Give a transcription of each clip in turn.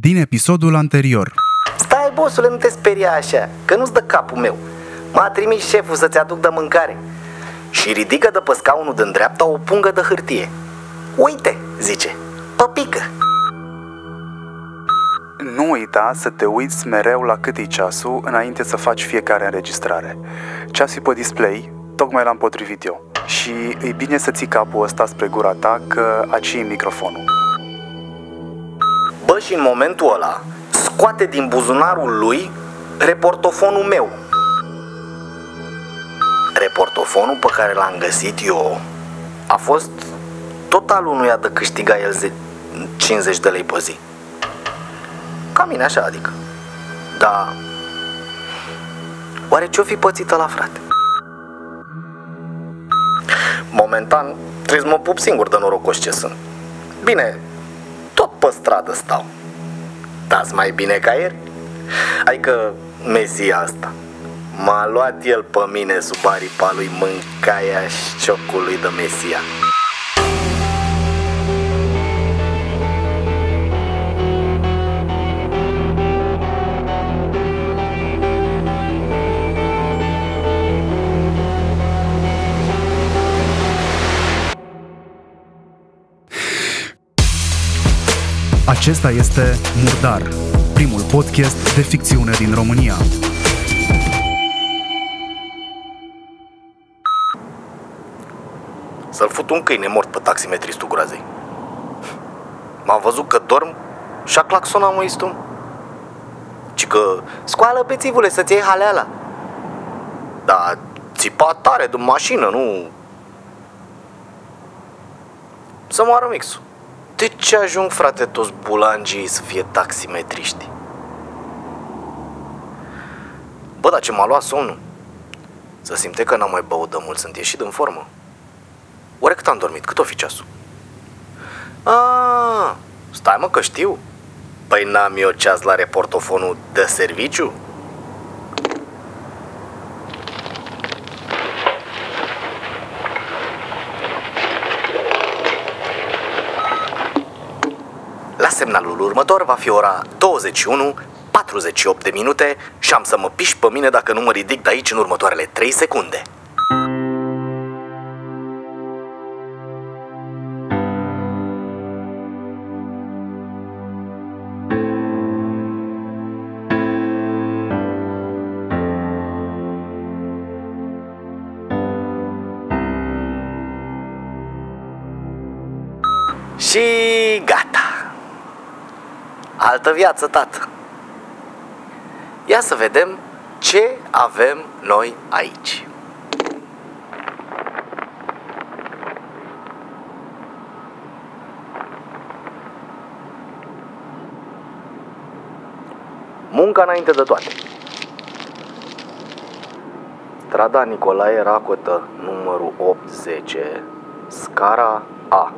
Din episodul anterior. Stai, bosule, nu te speria așa, că nu-ți dă capul meu. M-a trimis șeful să-ți aduc de mâncare. Și ridică de pe scaunul din dreapta o pungă de hârtie. Uite, zice, păpică. Nu uita să te uiți mereu la cât e ceasul înainte să faci fiecare înregistrare. Ceasul pe display, tocmai l-am potrivit eu. Și e bine să ții capul ăsta spre gura ta, că aici e microfonul. Bă, și în momentul ăla scoate din buzunarul lui reportofonul meu. Reportofonul pe care l-am găsit eu a fost total unuia de câștiga el ze- 50 de lei pe zi. Ca mine așa, adică. Da. Oare ce-o fi pățită la frate? Momentan trebuie să mă pup singur de norocos ce sunt. Bine, tot pe stradă stau. Dați mai bine ca ieri? Adică Mesia asta. M-a luat el pe mine sub aripa lui mâncaia și ciocului de Mesia. Acesta este Murdar, primul podcast de ficțiune din România. Să-l fut un câine mort pe taximetristul groazei. M-am văzut că dorm și a claxonat măistul. Ci că scoală pețivule să-ți iei haleala. Da, țipa tare din mașină, nu... Să moară mixul. De ce ajung, frate, toți bulangii să fie taximetriști? Bă, dar ce m-a luat somnul? Să simte că n-am mai băut de mult, sunt ieșit în formă. Oare cât am dormit? Cât o fi ceasul? Ah, stai mă că știu. Păi n-am eu ceas la reportofonul de serviciu? La semnalul următor va fi ora 21 48 de minute și am să mă piși pe mine dacă nu mă ridic de aici în următoarele 3 secunde. Și gata. Altă viață, tată. Ia să vedem ce avem noi aici. Munca înainte de toate. Strada Nicolae Racotă, numărul 80, scara A.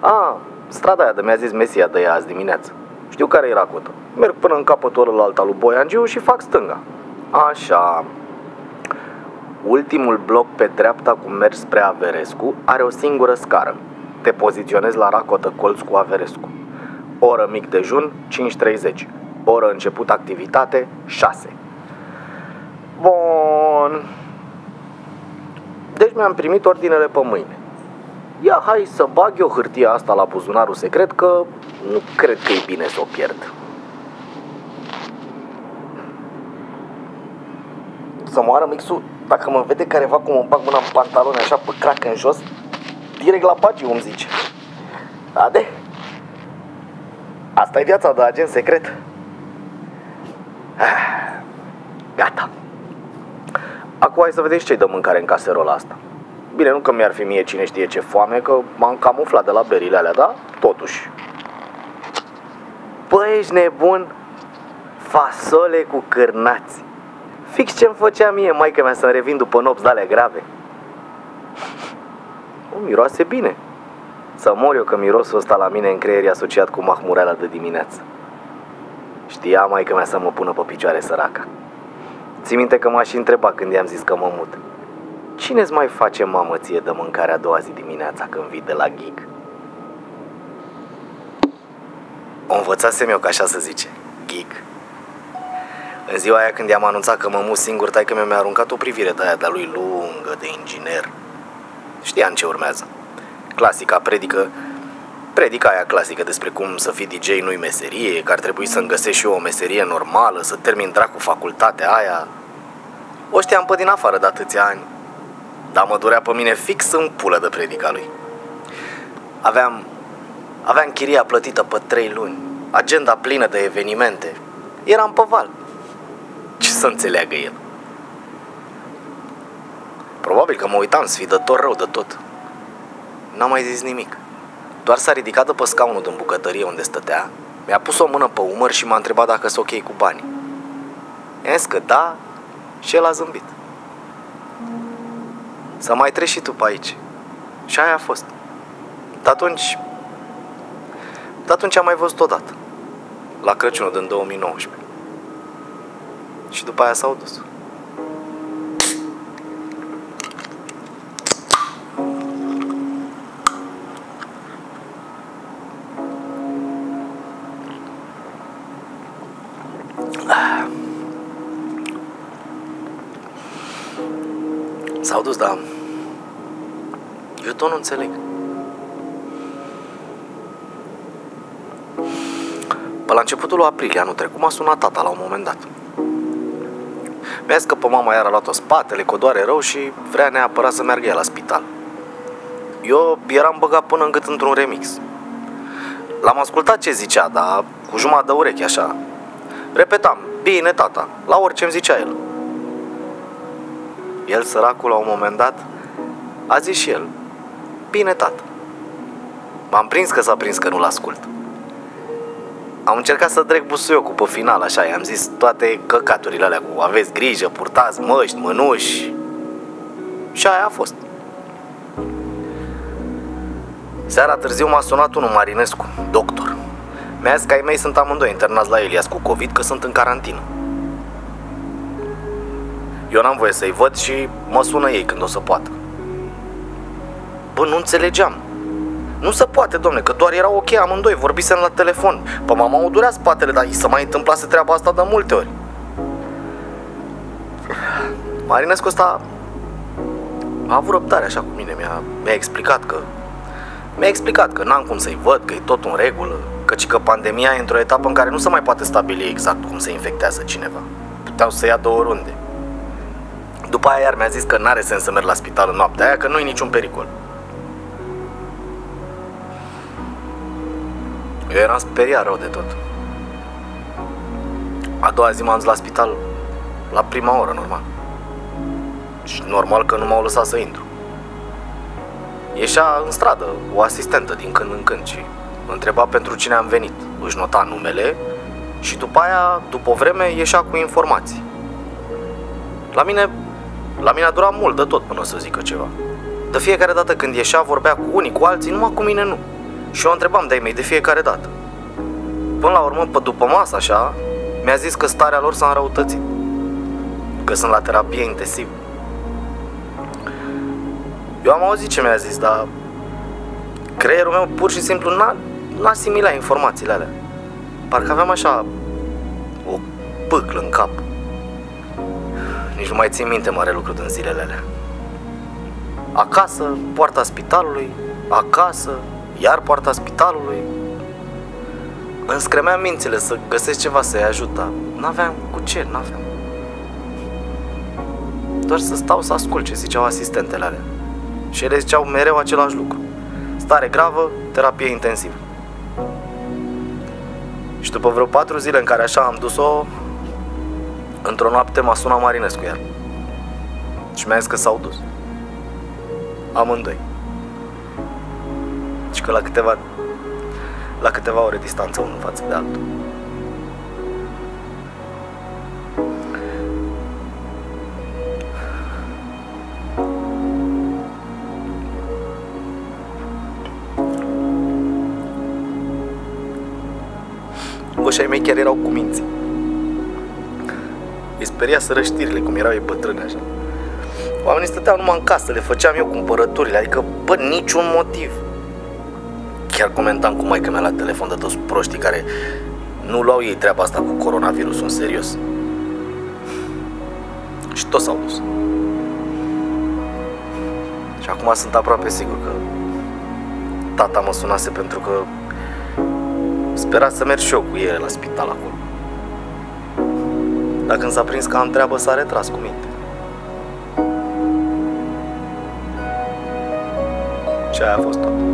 A, strada aia de mi-a zis Mesia de ea azi dimineață. Știu care e racotă. Merg până în capătul ălalt al lui Boiangiu și fac stânga. Așa. Ultimul bloc pe dreapta cu mers spre Averescu are o singură scară. Te poziționezi la racotă colț cu Averescu. Oră mic dejun, 5.30. Oră început activitate, 6. Bun. Deci mi-am primit ordinele pe mâine. Ia hai să bag eu hârtia asta la buzunarul secret că nu cred că e bine să o pierd. Să moară mixul dacă mă vede careva cum îmi bag mâna în pantaloni așa pe crac în jos, direct la pagiu îmi zice. Ade? Asta e viața de agent secret. Ah, Gata. Acum hai să vedeți ce-i de mâncare în caserola asta. Bine, nu că mi-ar fi mie cine știe ce foame, că m-am camuflat de la berile alea, da? Totuși. Băi, ești nebun? Fasole cu cârnați. Fix ce-mi făcea mie maica mea să-mi revin după nopți de-alea grave. O, miroase bine. Să mor eu că mirosul ăsta la mine în creier e asociat cu mahmureala de dimineață. Știa maica mea să mă pună pe picioare săraca. Ții minte că m-a și întrebat când i-am zis că mă mut. Cine-ți mai face mamă ție de mâncare a doua zi dimineața când vii de la gig? O învățasem eu, ca așa să zice. Geek. În ziua aia când i-am anunțat că mă mut singur, tai că mi-a aruncat o privire de aia de lui lungă, de inginer. Știam ce urmează. Clasica predică, predica aia clasică despre cum să fii DJ nu-i meserie, că ar trebui să-mi găsesc și eu o meserie normală, să termin dracu facultatea aia. O știam pe din afară de atâția ani, dar mă durea pe mine fix în pulă de predica lui. Aveam, aveam chiria plătită pe trei luni, agenda plină de evenimente. Eram pe val. Ce să înțeleagă el? Probabil că mă uitam sfidător rău de tot. N-am mai zis nimic. Doar s-a ridicat de pe scaunul din bucătărie unde stătea, mi-a pus o mână pe umăr și m-a întrebat dacă sunt ok cu banii. i că da și el a zâmbit. Să mai treci și tu pe aici. Și aia a fost. De atunci... De atunci am mai văzut odată. La Crăciunul din 2019. Și după aia s-au dus. S-au dus, dar eu tot nu înțeleg. La începutul lui aprilie anul trecut m-a sunat tata la un moment dat. Mi-a zis că pe mama iar a luat-o spatele, că o doare rău și vrea neapărat să meargă ea la spital. Eu eram băgat până în gât într-un remix. L-am ascultat ce zicea, dar cu jumătate de ureche așa. Repetam, bine tata, la orice îmi zicea el. El, săracul, la un moment dat, a zis și el, bine tată. M-am prins că s-a prins că nu-l ascult. Am încercat să trec busuiocul pe final, așa, i-am zis toate căcaturile alea cu aveți grijă, purtați măști, mânuși. Și aia a fost. Seara târziu m-a sunat unul Marinescu, doctor. Mi-a zis că ai mei sunt amândoi internați la Elias cu COVID, că sunt în carantină. Eu n-am voie să-i văd și mă sună ei când o să poată. Bă, nu înțelegeam. Nu se poate, domne, că doar era ok amândoi, vorbisem la telefon. Pe mama o durea spatele, dar i se mai întâmplase treaba asta de multe ori. Marinescu ăsta a avut răbdare așa cu mine, mi-a, mi-a explicat că mi-a explicat că n-am cum să-i văd, că e tot în regulă, căci că pandemia e într-o etapă în care nu se mai poate stabili exact cum se infectează cineva. Puteau să ia două runde. După aia iar mi-a zis că n-are sens să merg la spital în noaptea aia, că nu e niciun pericol. Eu eram speriat rău de tot. A doua zi m-am dus la spital la prima oră, normal. Și normal că nu m-au lăsat să intru. Ieșea în stradă o asistentă din când în când și mă întreba pentru cine am venit. Își nota numele și după aia, după o vreme, ieșea cu informații. La mine, la mine a durat mult de tot până să zică ceva. De fiecare dată când ieșea, vorbea cu unii, cu alții, numai cu mine nu. Și eu întrebam de mei de fiecare dată. Până la urmă, pe după masă așa, mi-a zis că starea lor s-a înrăutățit. Că sunt la terapie intensiv. Eu am auzit ce mi-a zis, dar creierul meu pur și simplu n-a, n-a asimilat informațiile alea. Parcă aveam așa o pâclă în cap. Nici nu mai țin minte mare lucru din zilele alea. Acasă, poarta spitalului, acasă, iar poarta spitalului. Îmi scremea mințile să găsesc ceva să-i ajut, dar n-aveam cu ce, n-aveam. Doar să stau să ascult ce ziceau asistentele alea. Și ele ziceau mereu același lucru. Stare gravă, terapie intensivă. Și după vreo patru zile în care așa am dus-o, într-o noapte m-a sunat Marinescu iar. Și mi-a zis că s-au dus. Amândoi și că la câteva, la câteva ore distanță unul față de altul. Oșii mei chiar erau cu minții. Îi speria să răștirile, cum erau ei bătrâni așa. Oamenii stăteau numai în casă, le făceam eu cumpărăturile, adică, bă, niciun motiv Chiar comentam cu maica mea la telefon de toți proștii care nu luau ei treaba asta cu coronavirusul în serios. Și toți s-au dus. Și acum sunt aproape sigur că tata mă sunase pentru că spera să merg și eu cu ele la spital acolo. Dar când s-a prins că am treabă, s-a retras cu minte. Și aia a fost tot.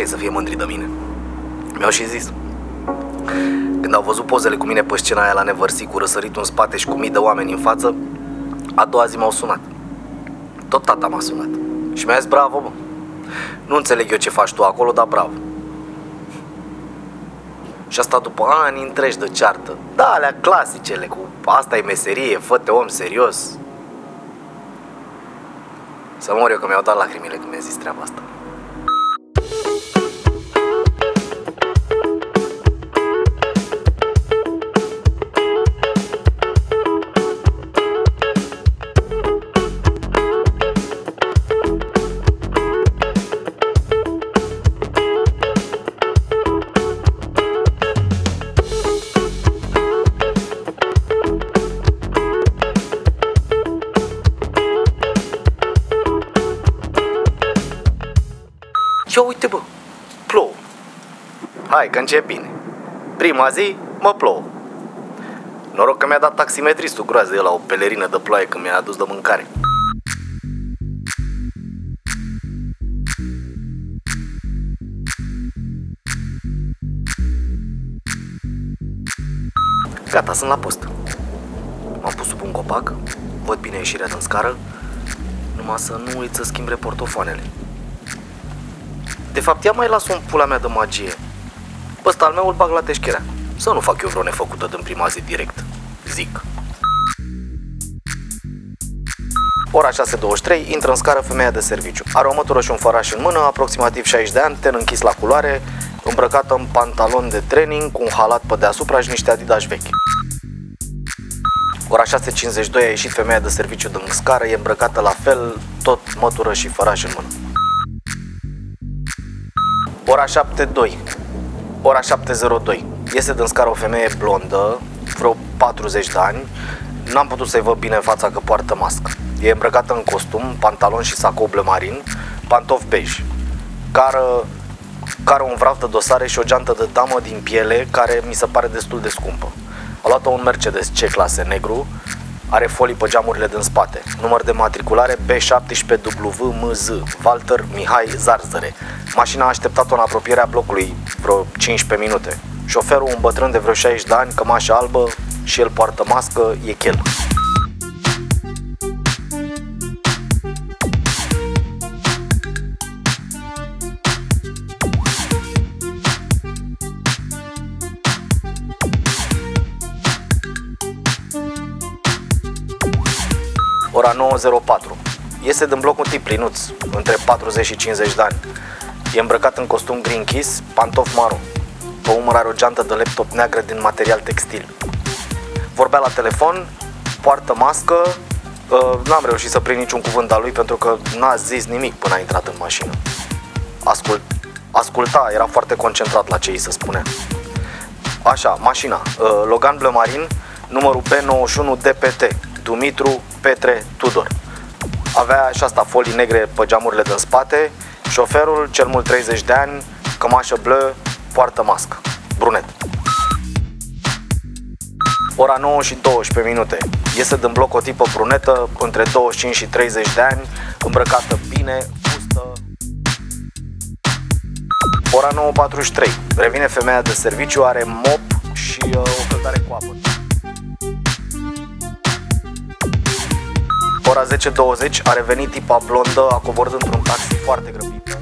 Măcar au apucat și ei să fie mândri de mine. Mi-au și zis. Când au văzut pozele cu mine pe scena aia la nevărsi cu răsăritul în spate și cu mii de oameni în față, a doua zi m-au sunat. Tot tata m-a sunat. Și mi-a zis, bravo, bă. Nu înțeleg eu ce faci tu acolo, dar bravo. Și asta după ani întregi de ceartă. Da, alea clasicele, cu asta e meserie, fă-te om serios. Să mor eu că mi-au dat lacrimile când mi-a zis treaba asta. Hai că încep bine. Prima zi, mă plouă. Noroc că mi-a dat taximetristul groază la o pelerină de ploaie când mi-a adus de mâncare. Gata, sunt la post. M-am pus sub un copac, văd bine ieșirea din scară, numai să nu uit să schimb reportofoanele. De fapt, ia mai las un pula mea de magie. Pe ăsta al meu îl bag la teșcherea. Să nu fac eu vreo nefăcută din prima zi direct. Zic. Ora 6.23, intră în scară femeia de serviciu. Are o mătură și un făraș în mână, aproximativ 60 de ani, ten închis la culoare, îmbrăcată în pantalon de training, cu un halat pe deasupra și niște adidas vechi. Ora 6.52 a ieșit femeia de serviciu din scară, e îmbrăcată la fel, tot mătură și făraș în mână. Ora 7.02 Ora 7.02 Iese din scară o femeie blondă, vreo 40 de ani. N-am putut să-i văd bine fața că poartă mască. E îmbrăcată în costum, pantalon și sacou marin, pantofi bej Cară, cară un vraf de dosare și o geantă de damă din piele care mi se pare destul de scumpă. A luat un Mercedes C-clase negru are folii pe geamurile din spate. Număr de matriculare B17WMZ, Walter Mihai Zarzăre. Mașina a așteptat-o în apropierea blocului vreo 15 minute. Șoferul, un bătrân de vreo 60 de ani, cămașă albă și el poartă mască, e chel. Ora 9.04. Iese din bloc un tip plinuț, între 40 și 50 de ani. E îmbrăcat în costum green kiss, pantof maro. Pe umăr are o geantă de laptop neagră din material textil. Vorbea la telefon, poartă mască, uh, n-am reușit să prind niciun cuvânt al lui pentru că n-a zis nimic până a intrat în mașină. Ascult, asculta, era foarte concentrat la ce îi se spunea. Așa, mașina, uh, Logan Bleu Marin, numărul B91 DPT, Dumitru Petre Tudor. Avea și asta folii negre pe geamurile din spate, șoferul, cel mult 30 de ani, cămașă bleu, poartă mască, brunet. Ora 9 și 12 minute. Iese din bloc o tipă brunetă, între 25 și 30 de ani, îmbrăcată bine, fustă. Ora 9.43. Revine femeia de serviciu, are mop și uh, o căldare cu apă. Ora 10.20 a revenit tipa blondă, a coborât într-un taxi foarte grăbit.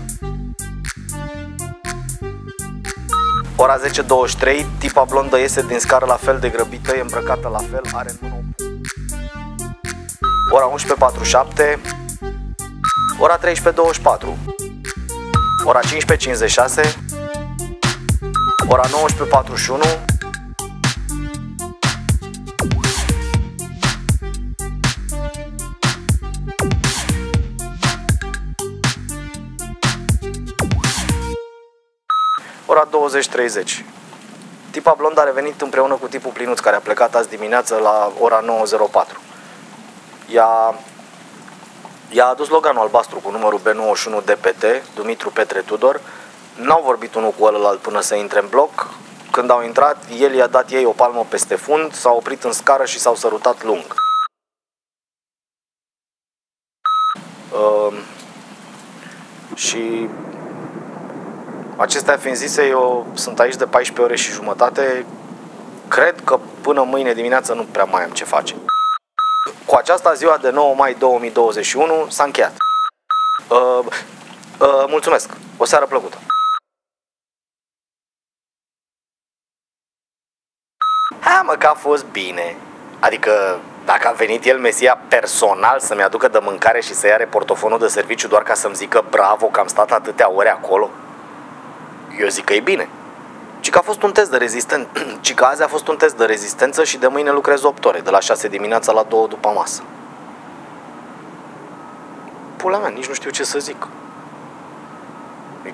Ora 10.23, tipa blondă iese din scară la fel de grăbită, e îmbrăcată la fel, are în mână Ora 11.47, ora 13.24, ora 15.56, ora 19.41, 20.30. Tipa blondă a revenit împreună cu tipul plinuț care a plecat azi dimineață la ora 9.04. Ea, i-a adus Loganul albastru cu numărul B91 DPT, Dumitru Petre Tudor. N-au vorbit unul cu ălălalt până să intre în bloc. Când au intrat, el i-a dat ei o palmă peste fund, s-au oprit în scară și s-au sărutat lung. Uh, și Acestea fiind zise, eu sunt aici de 14 ore și jumătate. Cred că până mâine dimineață nu prea mai am ce face. Cu aceasta ziua de 9 mai 2021 s-a încheiat. Uh, uh, mulțumesc. O seară plăcută. Ha, mă, că a fost bine. Adică, dacă a venit el, Mesia, personal să-mi aducă de mâncare și să ia portofonul de serviciu doar ca să-mi zică bravo că am stat atâtea ore acolo, eu zic că e bine. Ci că a fost un test de rezistență. Ci că azi a fost un test de rezistență și de mâine lucrez 8 ore, de la 6 dimineața la 2 după masă. Pula mea, nici nu știu ce să zic. E,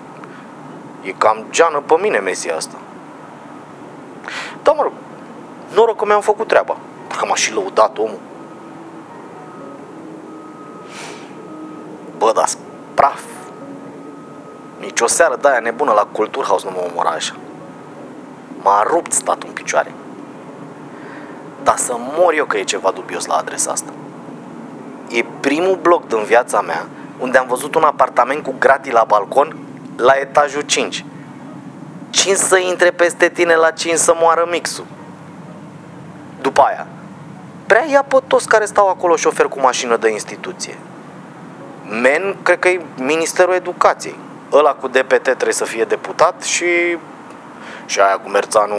e cam geană pe mine mesia asta. Da, mă rog, noroc că mi-am făcut treaba. Că m-a și lăudat omul. Bă, da praf nici o seară de aia nebună la Culturhaus nu mă omora așa. M-a rupt statul în picioare. Dar să mor eu că e ceva dubios la adresa asta. E primul bloc din viața mea unde am văzut un apartament cu gratii la balcon la etajul 5. 5 să intre peste tine la 5 să moară mixul. După aia, prea ia pe toți care stau acolo șofer cu mașină de instituție. Men, cred că e Ministerul Educației ăla cu DPT trebuie să fie deputat și și aia cu Merțanu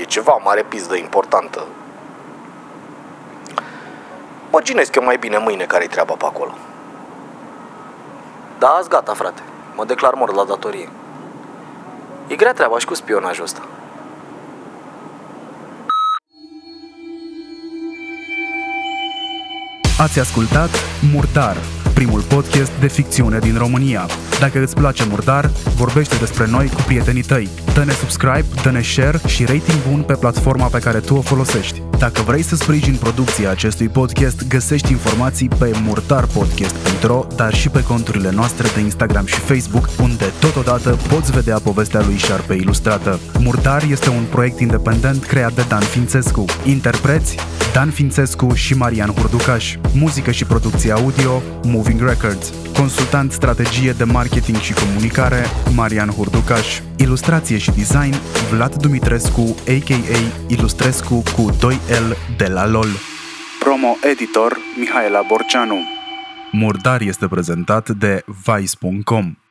e ceva mare pizdă importantă. Mă ginesc eu mai bine mâine care-i treaba pe acolo. Da, azi gata, frate. Mă declar mort la datorie. E grea treaba și cu spionajul ăsta. Ați ascultat Murdar primul podcast de ficțiune din România. Dacă îți place Murdar, vorbește despre noi cu prietenii tăi. Dă-ne subscribe, dă-ne share și rating bun pe platforma pe care tu o folosești. Dacă vrei să sprijini producția acestui podcast, găsești informații pe murdarpodcast.ro, dar și pe conturile noastre de Instagram și Facebook, unde totodată poți vedea povestea lui Șarpe ilustrată. Murdar este un proiect independent creat de Dan Fințescu. Interpreți Dan Fințescu și Marian Hurducaș. Muzică și producție audio, Moving Records. Consultant strategie de marketing și comunicare, Marian Hurducaș. Ilustrație și design, Vlad Dumitrescu, a.k.a. Ilustrescu cu 2L de la LOL. Promo editor, Mihaela Borceanu. Murdar este prezentat de Vice.com.